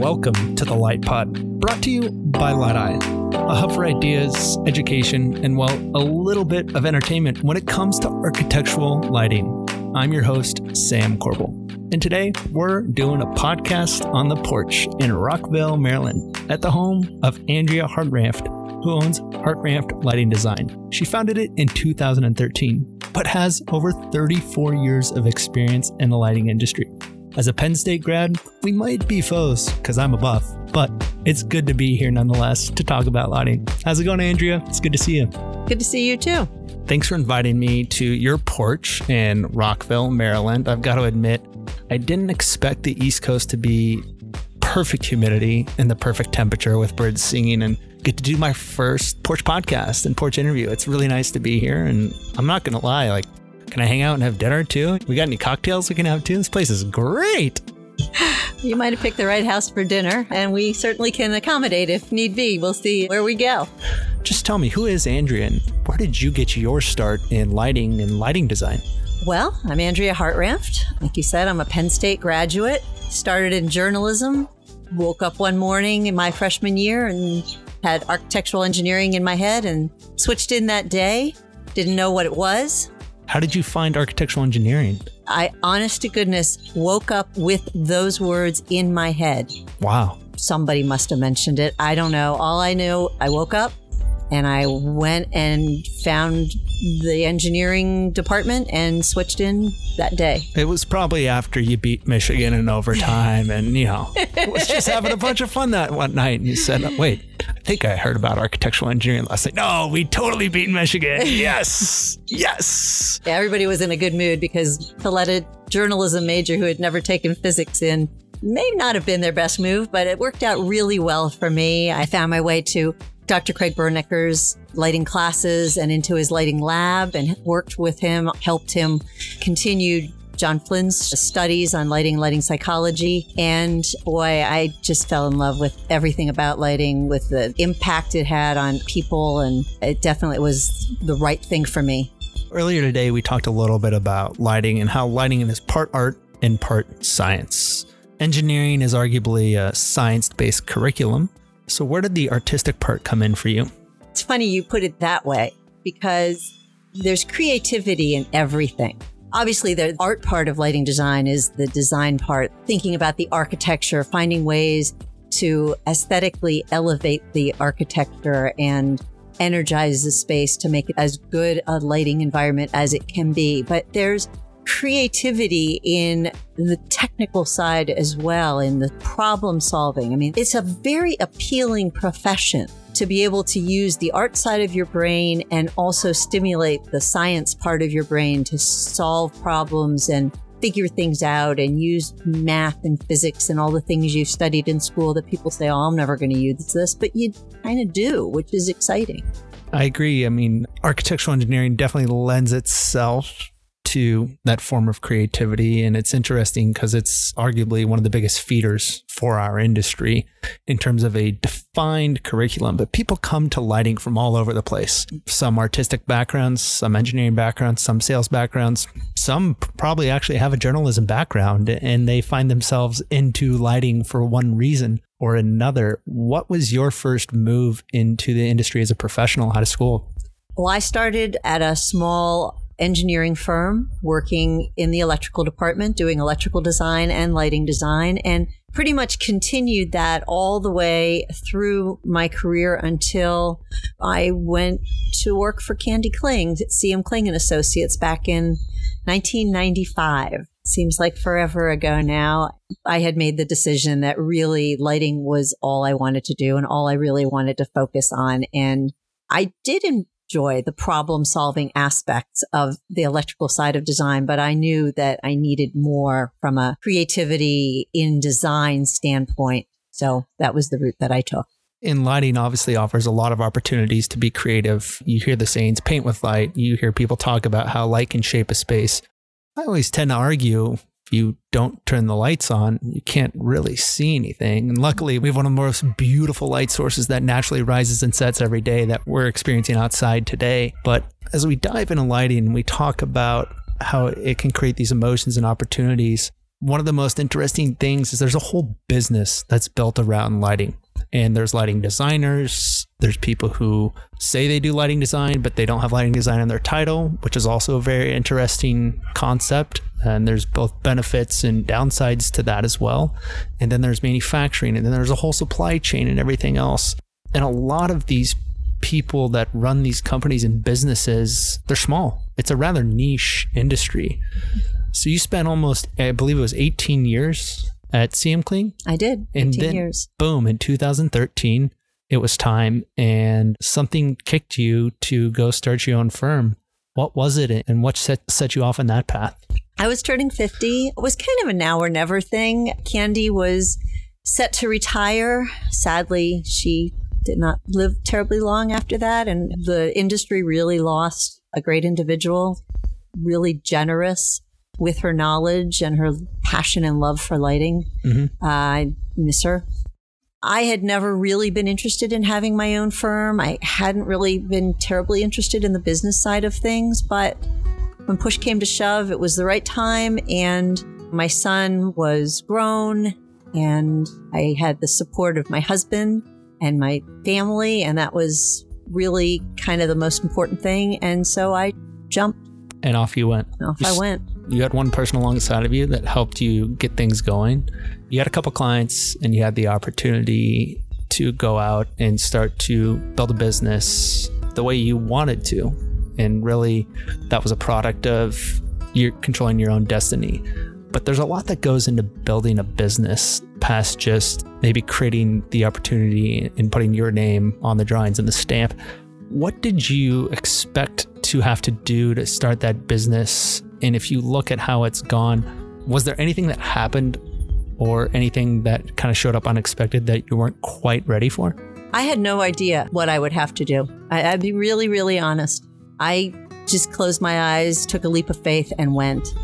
welcome to the Light Pod, brought to you by Light Eye, a hub for ideas, education, and well, a little bit of entertainment when it comes to architectural lighting. I'm your host, Sam Corbel, and today we're doing a podcast on the porch in Rockville, Maryland, at the home of Andrea Hartranft, who owns Hartranft Lighting Design. She founded it in 2013, but has over 34 years of experience in the lighting industry. As a Penn State grad, we might be foes because I'm a buff, but it's good to be here nonetheless to talk about lighting. How's it going, Andrea? It's good to see you. Good to see you too. Thanks for inviting me to your porch in Rockville, Maryland. I've got to admit, I didn't expect the East Coast to be perfect humidity and the perfect temperature with birds singing and get to do my first porch podcast and porch interview. It's really nice to be here. And I'm not going to lie, like, can I hang out and have dinner too? We got any cocktails we can have too? This place is great. You might have picked the right house for dinner, and we certainly can accommodate if need be. We'll see where we go. Just tell me, who is Andrea and where did you get your start in lighting and lighting design? Well, I'm Andrea Hartranft. Like you said, I'm a Penn State graduate. Started in journalism. Woke up one morning in my freshman year and had architectural engineering in my head and switched in that day. Didn't know what it was. How did you find architectural engineering? I, honest to goodness, woke up with those words in my head. Wow. Somebody must have mentioned it. I don't know. All I knew, I woke up and I went and found the engineering department and switched in that day. It was probably after you beat Michigan in overtime, and you know, was just having a bunch of fun that one night. And you said, "Wait, think I heard about architectural engineering last night." No, we totally beat Michigan. Yes, yes. Yeah, everybody was in a good mood because to let a journalism major who had never taken physics in may not have been their best move, but it worked out really well for me. I found my way to Dr. Craig Bernecker's lighting classes and into his lighting lab and worked with him, helped him continue John Flynn's studies on lighting, lighting psychology. And boy, I just fell in love with everything about lighting, with the impact it had on people. And it definitely was the right thing for me. Earlier today, we talked a little bit about lighting and how lighting is part art and part science. Engineering is arguably a science based curriculum, so, where did the artistic part come in for you? It's funny you put it that way because there's creativity in everything. Obviously, the art part of lighting design is the design part, thinking about the architecture, finding ways to aesthetically elevate the architecture and energize the space to make it as good a lighting environment as it can be. But there's creativity in the technical side as well, in the problem solving. I mean, it's a very appealing profession to be able to use the art side of your brain and also stimulate the science part of your brain to solve problems and figure things out and use math and physics and all the things you studied in school that people say, oh, I'm never going to use this, but you kind of do, which is exciting. I agree. I mean, architectural engineering definitely lends itself to that form of creativity. And it's interesting because it's arguably one of the biggest feeders for our industry in terms of a defined curriculum. But people come to lighting from all over the place some artistic backgrounds, some engineering backgrounds, some sales backgrounds. Some probably actually have a journalism background and they find themselves into lighting for one reason or another. What was your first move into the industry as a professional out of school? Well, I started at a small engineering firm working in the electrical department, doing electrical design and lighting design, and pretty much continued that all the way through my career until I went to work for Candy Kling, CM Kling and Associates back in 1995. Seems like forever ago now. I had made the decision that really lighting was all I wanted to do and all I really wanted to focus on. And I did enjoy the problem solving aspects of the electrical side of design, but I knew that I needed more from a creativity in design standpoint. So that was the route that I took. In lighting obviously offers a lot of opportunities to be creative. You hear the sayings paint with light. You hear people talk about how light can shape a space. I always tend to argue you don't turn the lights on, you can't really see anything. And luckily, we have one of the most beautiful light sources that naturally rises and sets every day that we're experiencing outside today. But as we dive into lighting, and we talk about how it can create these emotions and opportunities. one of the most interesting things is there's a whole business that's built around lighting. And there's lighting designers, there's people who say they do lighting design, but they don't have lighting design in their title, which is also a very interesting concept. And there's both benefits and downsides to that as well. And then there's manufacturing, and then there's a whole supply chain and everything else. And a lot of these people that run these companies and businesses, they're small. It's a rather niche industry. So you spent almost, I believe it was 18 years at CM Kling. I did. 18 And then, years. boom, in 2013, it was time and something kicked you to go start your own firm. What was it and what set, set you off on that path? I was turning 50. It was kind of a now or never thing. Candy was set to retire. Sadly, she did not live terribly long after that. And the industry really lost a great individual, really generous with her knowledge and her passion and love for lighting. Mhm. Uh, I miss her. I had never really been interested in having my own firm. I hadn't really been terribly interested in the business side of things, but when push came to shove, it was the right time. And my son was grown, and I had the support of my husband and my family. And that was really kind of the most important thing. And so I jumped And off you went. off. I went. You had one person alongside of you that helped you get things going. You had a couple clients and you had the opportunity to go out and start to build a business the way you wanted to. And really, that was a product of you controlling your own destiny. But there's a lot that goes into building a business past just maybe creating the opportunity and putting your name on the drawings and the stamp. What did you expect to have to do to start that business? And if you look at how it's gone, was there anything that happened or anything that kind of showed up unexpected that you weren't quite ready for? I had no idea what I would have to do. I, I'd be really, really honest. I just closed my eyes, took a leap of faith, and went.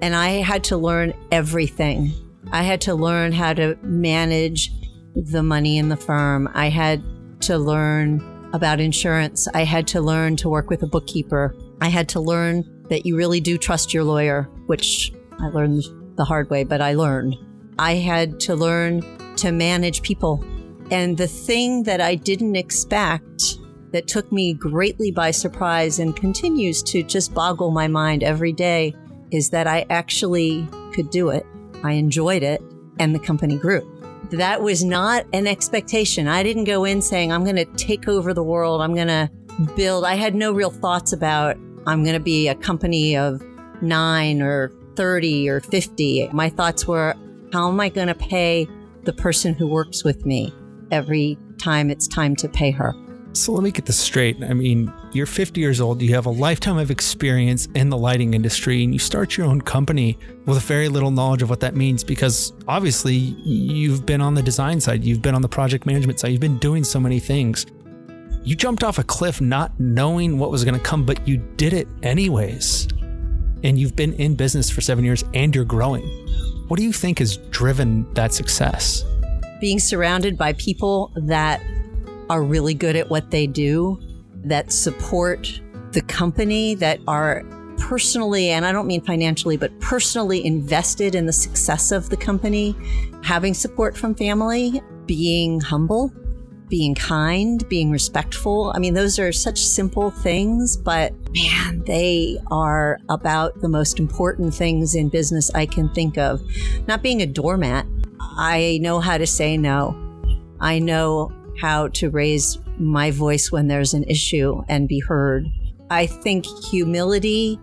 And I had to learn everything. I had to learn how to manage the money in the firm. I had to learn about insurance. I had to learn to work with a bookkeeper. I had to learn that you really do trust your lawyer, which I learned the hard way, but I learned. I had to learn to manage people. And the thing that I didn't expect that took me greatly by surprise and continues to just boggle my mind every day is that I actually could do it. I enjoyed it and the company grew. That was not an expectation. I didn't go in saying, I'm going to take over the world. I'm going to build. I had no real thoughts about, I'm going to be a company of nine or 30 or 50. My thoughts were, how am I going to pay the person who works with me every time it's time to pay her? So let me get this straight. I mean, you're 50 years old, you have a lifetime of experience in the lighting industry, and you start your own company with very little knowledge of what that means because obviously you've been on the design side, you've been on the project management side, you've been doing so many things. You jumped off a cliff not knowing what was going to come, but you did it anyways. And you've been in business for seven years and you're growing. What do you think has driven that success? Being surrounded by people that are really good at what they do, that support the company, that are personally, and I don't mean financially, but personally invested in the success of the company, having support from family, being humble, being kind, being respectful. I mean, those are such simple things, but man, they are about the most important things in business I can think of. Not being a doormat, I know how to say no. I know how to raise my voice when there's an issue and be heard. I think humility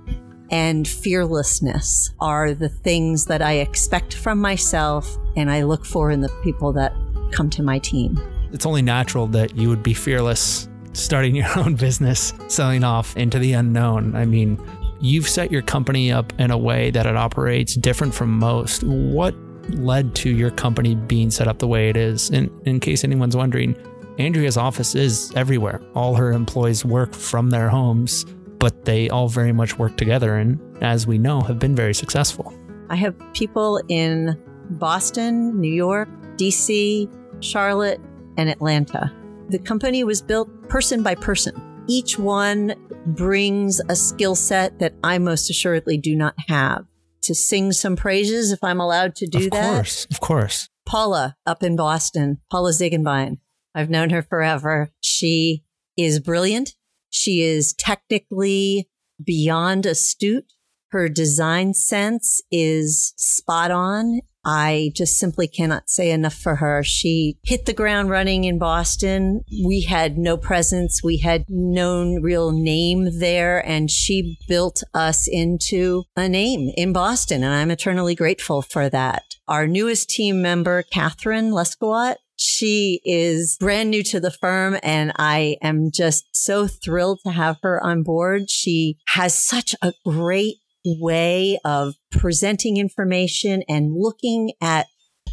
and fearlessness are the things that I expect from myself and I look for in the people that come to my team. It's only natural that you would be fearless starting your own business, selling off into the unknown. I mean, you've set your company up in a way that it operates different from most. What led to your company being set up the way it is? And in case anyone's wondering, Andrea's office is everywhere. All her employees work from their homes, but they all very much work together and, as we know, have been very successful. I have people in Boston, New York, DC, Charlotte, and Atlanta. The company was built person by person. Each one brings a skill set that I most assuredly do not have. to sing some praises if I'm allowed to do of that. Of course, of course. Paula up in Boston, Paula Ziegenbein. I've known her forever. She is brilliant. She is technically beyond astute. Her design sense is spot on. I just simply cannot say enough for her. She hit the ground running in Boston. We had no presence. We had no real name there. And she built us into a name in Boston. And I'm eternally grateful for that. Our newest team member, Catherine Leskowat, she is brand new to the firm and I am just so thrilled to have her on board. She has such a great way of presenting information and looking at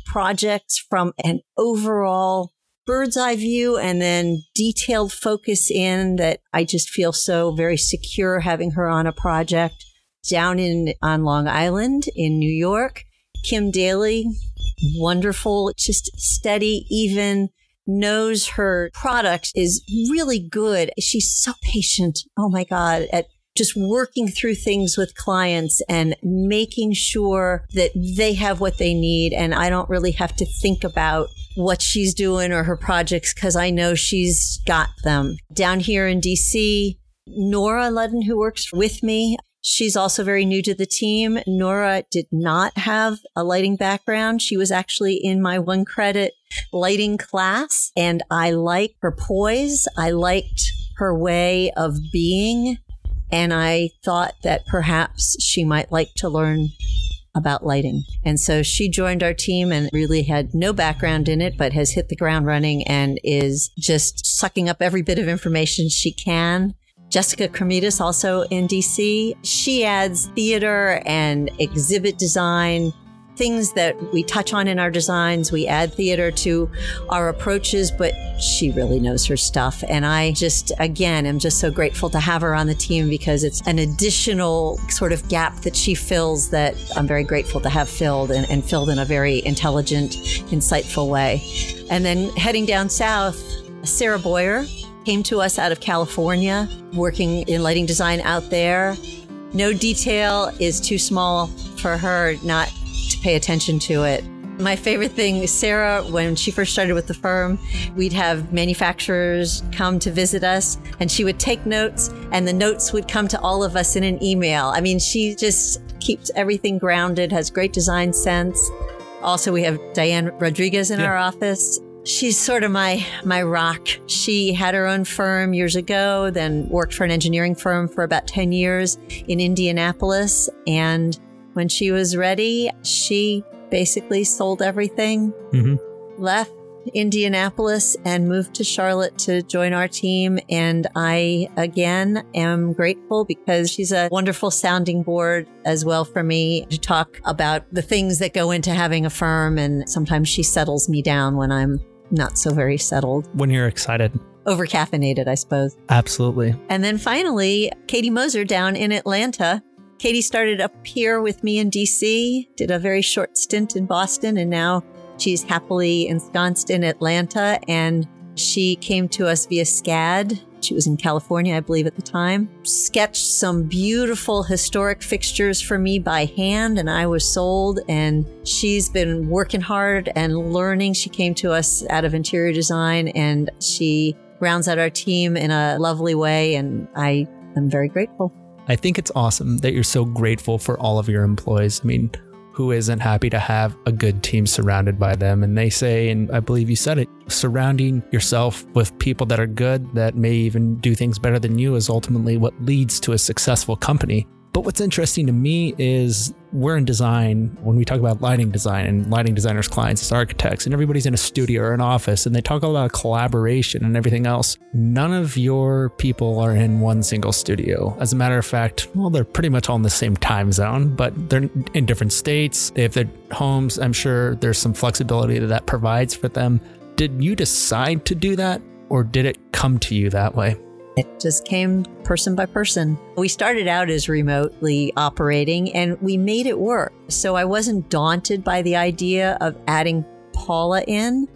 projects from an overall bird's eye view and then detailed focus in that I just feel so very secure having her on a project down in on Long Island in New York. Kim Daly, wonderful, just steady, even knows her product is really good. She's so patient. Oh my God. At just working through things with clients and making sure that they have what they need. And I don't really have to think about what she's doing or her projects because I know she's got them. Down here in DC, Nora Ludden, who works with me, She's also very new to the team. Nora did not have a lighting background. She was actually in my one credit lighting class and I liked her poise. I liked her way of being. And I thought that perhaps she might like to learn about lighting. And so she joined our team and really had no background in it, but has hit the ground running and is just sucking up every bit of information she can. Jessica Cremidas, also in DC, she adds theater and exhibit design things that we touch on in our designs. We add theater to our approaches, but she really knows her stuff. And I just, again, am just so grateful to have her on the team because it's an additional sort of gap that she fills that I'm very grateful to have filled and, and filled in a very intelligent, insightful way. And then heading down south, Sarah Boyer came to us out of California, working in lighting design out there. No detail is too small for her not to pay attention to it. My favorite thing, Sarah, when she first started with the firm, we'd have manufacturers come to visit us and she would take notes and the notes would come to all of us in an email. I mean, she just keeps everything grounded, has great design sense. Also, we have Diane Rodriguez in yeah. our office. She's sort of my my rock. She had her own firm years ago, then worked for an engineering firm for about 10 years in Indianapolis and when she was ready, she basically sold everything, mm-hmm. left Indianapolis, and moved to Charlotte to join our team. And I, again, am grateful because she's a wonderful sounding board as well for me to talk about the things that go into having a firm. And sometimes she settles me down when I'm not so very settled. When you're excited. Over caffeinated, I suppose. Absolutely. And then finally, Katie Moser down in Atlanta Katie started up here with me in DC, did a very short stint in Boston, and now she's happily ensconced in Atlanta. And she came to us via SCAD. She was in California, I believe, at the time. Sketched some beautiful historic fixtures for me by hand, and I was sold. And she's been working hard and learning. She came to us out of interior design, and she rounds out our team in a lovely way. And I am very grateful. I think it's awesome that you're so grateful for all of your employees. I mean, who isn't happy to have a good team surrounded by them? And they say, and I believe you said it, surrounding yourself with people that are good, that may even do things better than you, is ultimately what leads to a successful company. But what's interesting to me is we're in design when we talk about lighting design and lighting designers clients as architects and everybody's in a studio or an office and they talk about collaboration and everything else. None of your people are in one single studio. As a matter of fact well they're pretty much all in the same time zone but they're in different states. They have their homes. I'm sure there's some flexibility that that provides for them. Did you decide to do that or did it come to you that way it just came person by person. We started out as remotely operating and we made it work. So I wasn't daunted by the idea of adding Paula in.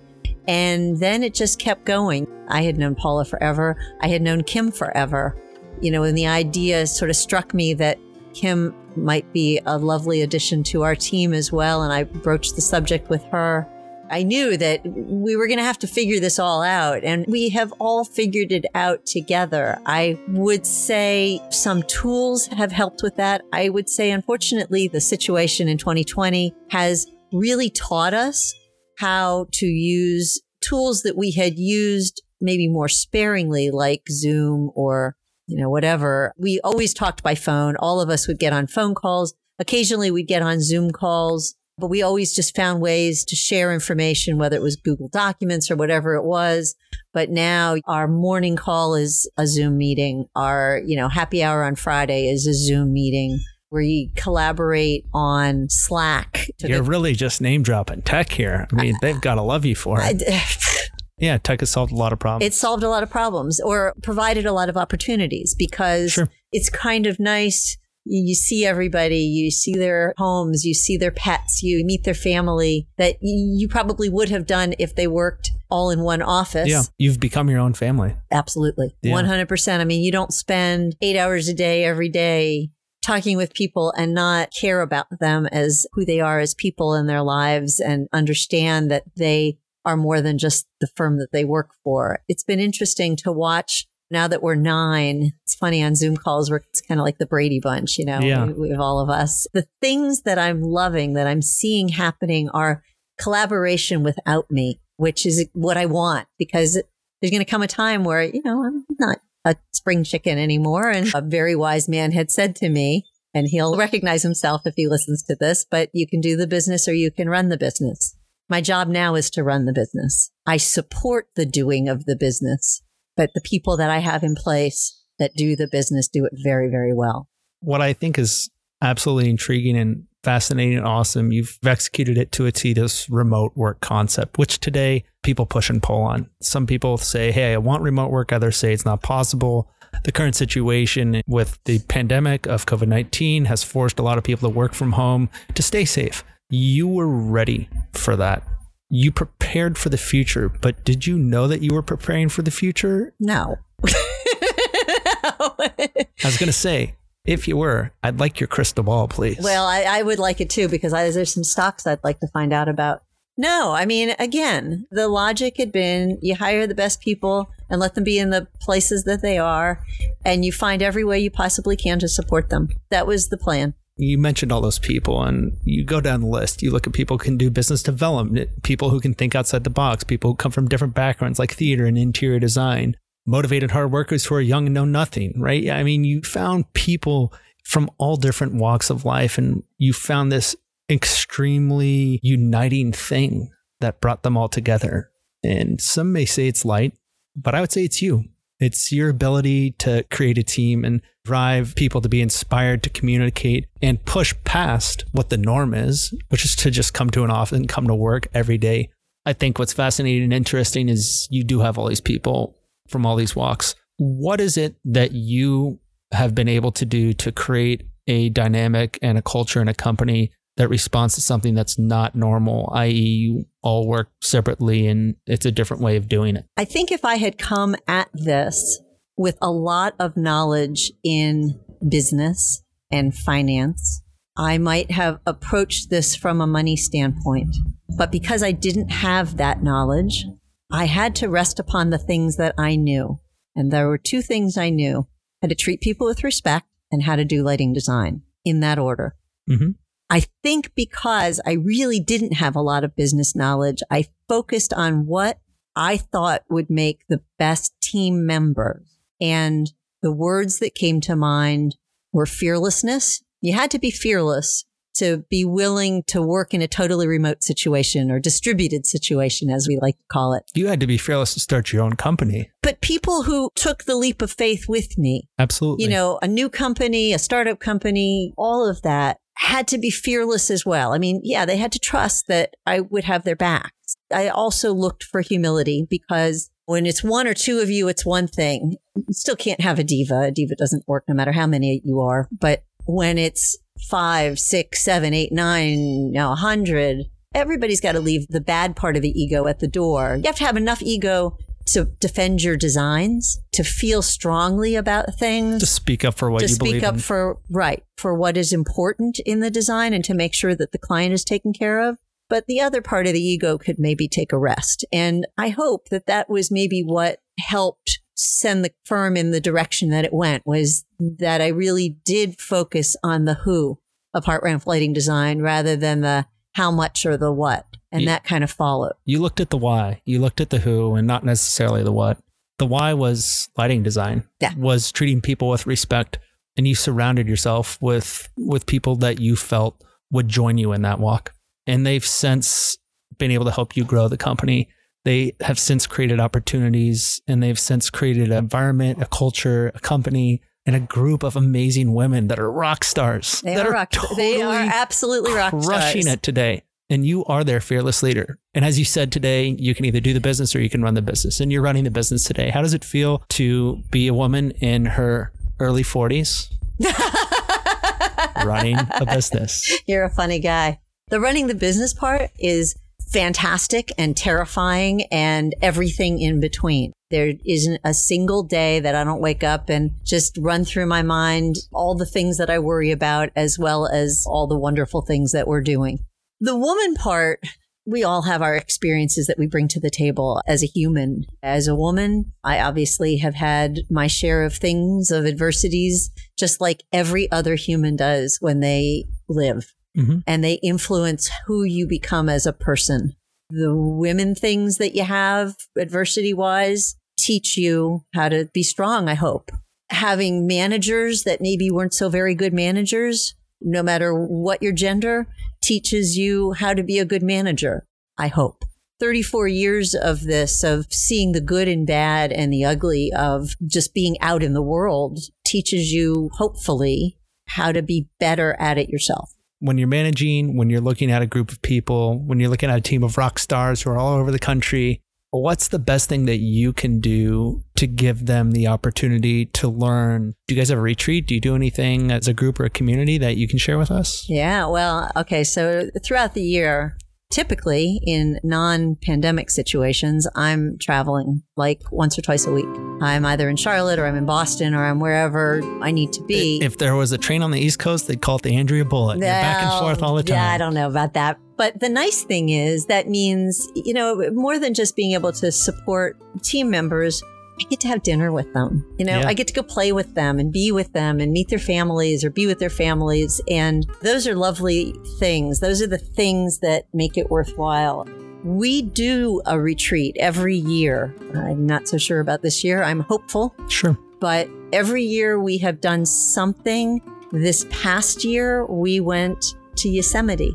And then it just kept going. I had known Paula forever. I had known Kim forever. You know, and the idea sort of struck me that Kim might be a lovely addition to our team as well. And I broached the subject with her. I knew that we were going to have to figure this all out, and we have all figured it out together. I would say some tools have helped with that. I would say, unfortunately, the situation in 2020 has really taught us how to use tools that we had used maybe more sparingly, like Zoom or, you know, whatever. We always talked by phone. All of us would get on phone calls. Occasionally we'd get on Zoom calls, but we always just found ways to share information, whether it was Google Documents or whatever it was. But now our morning call is a Zoom meeting. Our, you know, happy hour on Friday is a Zoom meeting where we collaborate on Slack. You're the- really just name dropping tech here. I mean, they've got to love you for it. yeah, tech has solved a lot of problems. It solved a lot of problems or provided a lot of opportunities because sure. it's kind of nice. You see everybody, you see their homes, you see their pets, you meet their family that you probably would have done if they worked all in one office. Yeah, you've become your own family. Absolutely. Yeah. 100%. I mean, you don't spend eight hours a day every day talking with people and not care about them as who they are as people in their lives and understand that they are more than just the firm that they work for. It's been interesting to watch now that we're nine. It's funny on Zoom calls where it's kind of like the Brady Bunch, you know, yeah. we, we have all of us. The things that I'm loving that I'm seeing happening are collaboration without me, which is what I want because there's going to come a time where, you know, I'm not a spring chicken anymore. And a very wise man had said to me, and he'll recognize himself if he listens to this, but you can do the business or you can run the business. My job now is to run the business. I support the doing of the business, but the people that I have in place that do the business do it very, very well. What I think is absolutely intriguing and fascinating and awesome. You've executed it to a T this remote work concept, which today people push and pull on. Some people say, Hey, I want remote work. Others say it's not possible. The current situation with the pandemic of COVID 19 has forced a lot of people to work from home to stay safe. You were ready for that. You prepared for the future, but did you know that you were preparing for the future? No. I was going to say, if you were, I'd like your crystal ball, please. Well, I, I would like it too because I, there's some stocks I'd like to find out about. No, I mean, again, the logic had been you hire the best people and let them be in the places that they are, and you find every way you possibly can to support them. That was the plan. You mentioned all those people, and you go down the list. You look at people who can do business development, people who can think outside the box, people who come from different backgrounds like theater and interior design, motivated hard workers who are young and know nothing, right? I mean, you found people from all different walks of life and you found this extremely uniting thing that brought them all together. And some may say it's light, but I would say it's you. It's your ability to create a team and drive people to be inspired to communicate and push past what the norm is, which is to just come to an office and come to work every day. I think what's fascinating and interesting is you do have all these people from all these walks. What is it that you have been able to do to create a dynamic and a culture in a company that responds to something that's not normal, i.e., you all work separately and it's a different way of doing it? I think if I had come at this with a lot of knowledge in business and finance, I might have approached this from a money standpoint. But because I didn't have that knowledge, I had to rest upon the things that I knew. And there were two things I knew how to treat people with respect and how to do lighting design in that order. Mm-hmm. I think because I really didn't have a lot of business knowledge, I focused on what I thought would make the best team members. And the words that came to mind were fearlessness. You had to be fearless to be willing to work in a totally remote situation or distributed situation, as we like to call it. You had to be fearless to start your own company. But people who took the leap of faith with me. Absolutely. You know, a new company, a startup company, all of that had to be fearless as well. I mean, yeah, they had to trust that I would have their backs. I also looked for humility because when it's one or two of you, it's one thing. You still can't have a diva. A diva doesn't work no matter how many you are. But when it's five, six, seven, eight, nine, now a hundred, everybody's got to leave the bad part of the ego at the door. You have to have enough ego to defend your designs, to feel strongly about things, to speak up for what you're doing. to you speak up in. for right for what is important in the design and to make sure that the client is taken care of but the other part of the ego could maybe take a rest and i hope that that was maybe what helped send the firm in the direction that it went was that i really did focus on the who of Hartranft lighting design rather than the how much or the what and Yeah. that kind of followed You looked at the why, you looked at the who, and not necessarily the what. The why was lighting design. Yeah. Was treating people with respect, and you surrounded yourself with with people that you felt would join you in that walk. And they've since been able to help you grow the company. They have since created opportunities, and they've since created an environment, a culture, a company, and a group of amazing women that are rock stars. they are rock they are absolutely rock crushing stars. it today. And you are their fearless leader. And as you said today, you can either do the business or you can run the business. And you're running the business today. How does it feel to be a woman in her early 40s running a business? You're a funny guy. The running the business part is fantastic and terrifying and everything in between. There isn't a single day that I don't wake up and just run through my mind all the things that I worry about as well as all the wonderful things that we're doing. The woman part, we all have our experiences that we bring to the table as a human. As a woman, I obviously have had my share of things, of adversities, just like every other human does when they live Mhm. and they influence who you become as a person. The women things that you have adversity wise teach you how to be strong, I hope. Having managers that maybe weren't so very good managers, no matter what your gender, teaches you how to be a good manager, I hope. 34 years of this, of seeing the good and bad and the ugly of just being out in the world, teaches you, hopefully, how to be better at it yourself. When you're managing, when you're looking at a group of people, when you're looking at a team of rock stars who are all over the country, what's the best thing that you can do to give them the opportunity to learn? Do you guys have a retreat? Do you do anything as a group or a community that you can share with us? Yeah, well, okay. So throughout the year, typically in non pandemic situations, I'm traveling like once or twice a week. I'm either in Charlotte or I'm in Boston or I'm wherever I need to be. If there was a train on the East Coast, they'd call it the Andrea Bullet. You're back and forth all the time. Yeah, I don't know about that. But the nice thing is that means, you know, more than just being able to support team members, I get to have dinner with them. You know, Yeah. I get to go play with them and be with them and meet their families or be with their families. And those are lovely things. Those are the things that make it worthwhile. We do a retreat every year. I'm not so sure about this year. I'm hopeful Sure. but every year we have done something. This past year, we went to Yosemite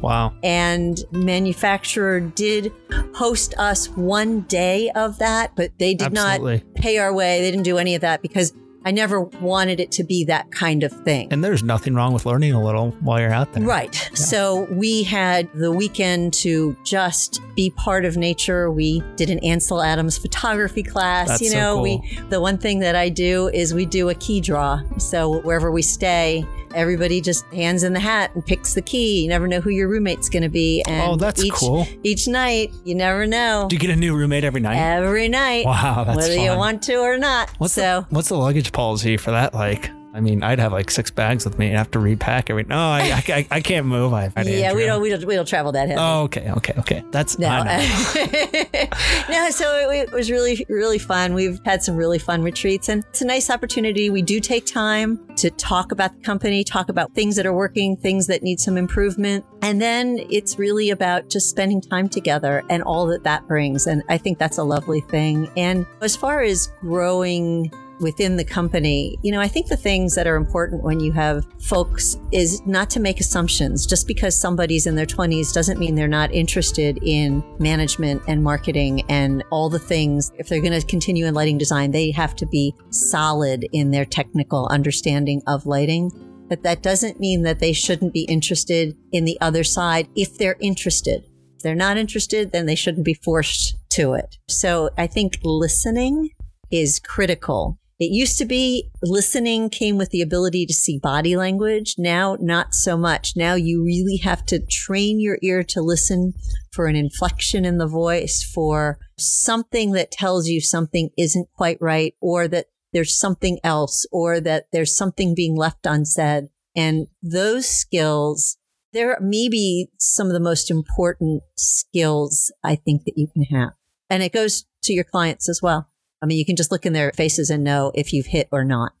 Wow. and manufacturer did host us one day of that, but they did Absolutely. not pay our way. They didn't do any of that because I never wanted it to be that kind of thing. And there's nothing wrong with learning a little while you're out there. Right. So we had the weekend to just be part of nature. We did an Ansel Adams photography class. That's you so know, cool. we the one thing that I do is we do a key draw. So wherever we stay, everybody just hands in the hat and picks the key. You never know who your roommate's going to be. And Oh, that's each, cool. Each night, you never know. Do you get a new roommate every night? Every night, wow, that's whether fun. you want to or not. what's so the, what's the luggage policy for that like? I mean, I'd have like six bags with me and have to repack every. No, I, I, I can't move. I, I yeah, we don't we don't we don't travel that heavy. Oh, okay, okay, okay. That's No, no. So it, it was really, really fun. We've had some really fun retreats, and it's a nice opportunity. We do take time to talk about the company, talk about things that are working, things that need some improvement, and then it's really about just spending time together and all that that brings. And I think that's a lovely thing. And as far as growing within the company, you know, I think the things that are important when you have folks is not to make assumptions. Just because somebody's in their 20s doesn't mean they're not interested in management and marketing and all the things. If they're going to continue in lighting design, they have to be solid in their technical understanding of lighting. But that doesn't mean that they shouldn't be interested in the other side if they're interested. They're not interested, then they shouldn't be forced to it. So I think listening is critical It used to be listening came with the ability to see body language. Now, not so much. Now you really have to train your ear to listen for an inflection in the voice, for something that tells you something isn't quite right or that there's something else or that there's something being left unsaid. And those skills, they're maybe some of the most important skills I think that you can have. And it goes to your clients as well. I mean, you can just look in their faces and know if you've hit or not.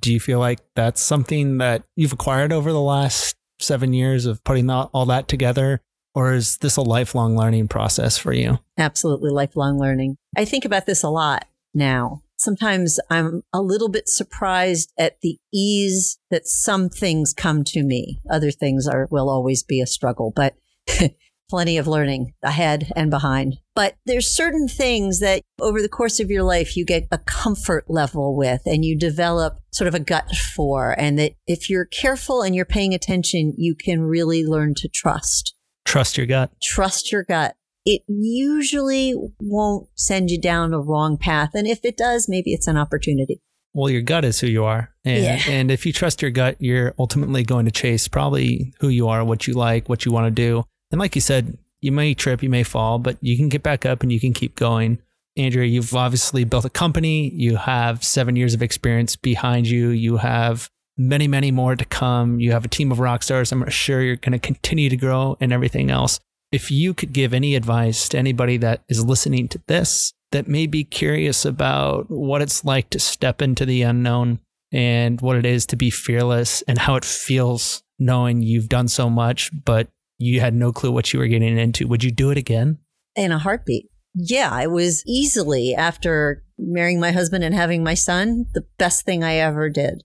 Do you feel like that's something that you've acquired over the last seven years of putting all that together? Or is this a lifelong learning process for you? Absolutely lifelong learning. I think about this a lot now sometimes I'm a little bit surprised at the ease that some things come to me. Other things are will always be a struggle, but plenty of learning ahead and behind. But there's certain things that over the course of your life you get a comfort level with and you develop sort of a gut for and that if you're careful and you're paying attention, you can really learn to trust. Trust your gut. Trust your gut it usually won't send you down a wrong path. And if it does, maybe it's an opportunity. Well, your gut is who you are. And, yeah. and if you trust your gut, you're ultimately going to chase probably who you are, what you like, what you want to do. And like you said, you may trip, you may fall, but you can get back up and you can keep going. Andrea, you've obviously built a company. You have seven years of experience behind you. You have many, many more to come. You have a team of rock stars. I'm sure you're going to continue to grow and everything else if you could give any advice to anybody that is listening to this that may be curious about what it's like to step into the unknown and what it is to be fearless and how it feels knowing you've done so much, but you had no clue what you were getting into, would you do it again? In a heartbeat. Yeah, I was easily after marrying my husband and having my son, the best thing I ever did.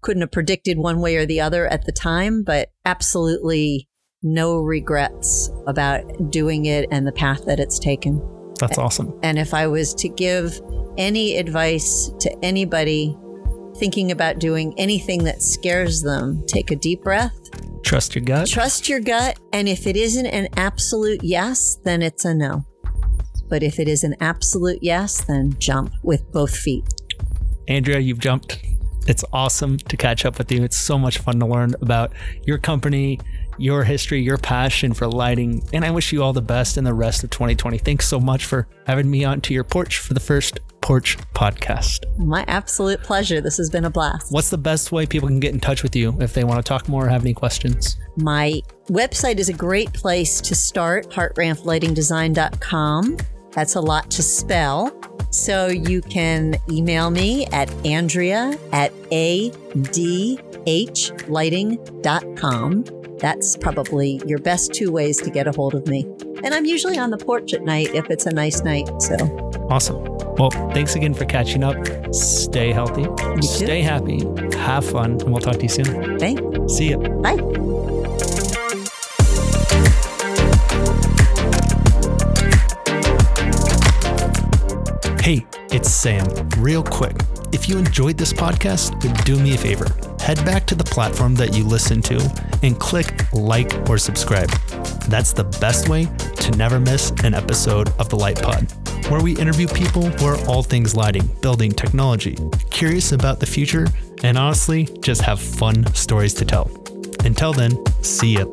Couldn't have predicted one way or the other at the time, but absolutely no regrets about doing it and the path that it's taken. That's awesome. And if I was to give any advice to anybody thinking about doing anything that scares them, take a deep breath. Trust your gut. Trust your gut. And if it isn't an absolute yes, then it's a no. But if it is an absolute yes, then jump with both feet. Andrea, you've jumped. It's awesome to catch up with you. It's so much fun to learn about your company, your history, your passion for lighting, and I wish you all the best in the rest of 2020. Thanks so much for having me onto your porch for the first Porch podcast. My absolute pleasure. This has been a blast. What's the best way people can get in touch with you if they want to talk more or have any questions? My website is a great place to start, hartranftlightingdesign.com. That's a lot to spell. So you can email me at Andrea at adhlighting.com. That's probably your best two ways to get a hold of me. And I'm usually on the porch at night if it's a nice night. So awesome. Well, thanks again for catching up. Stay healthy, stay happy, have fun, and we'll talk to you soon. Thanks. See you. Bye. Hey, it's Sam. Real quick, if you enjoyed this podcast, do me a favor head back to the platform that you listen to and click like or subscribe. That's the best way to never miss an episode of the Light Pod, where we interview people who are all things lighting, building, technology, curious about the future, and honestly, just have fun stories to tell. Until then, see ya.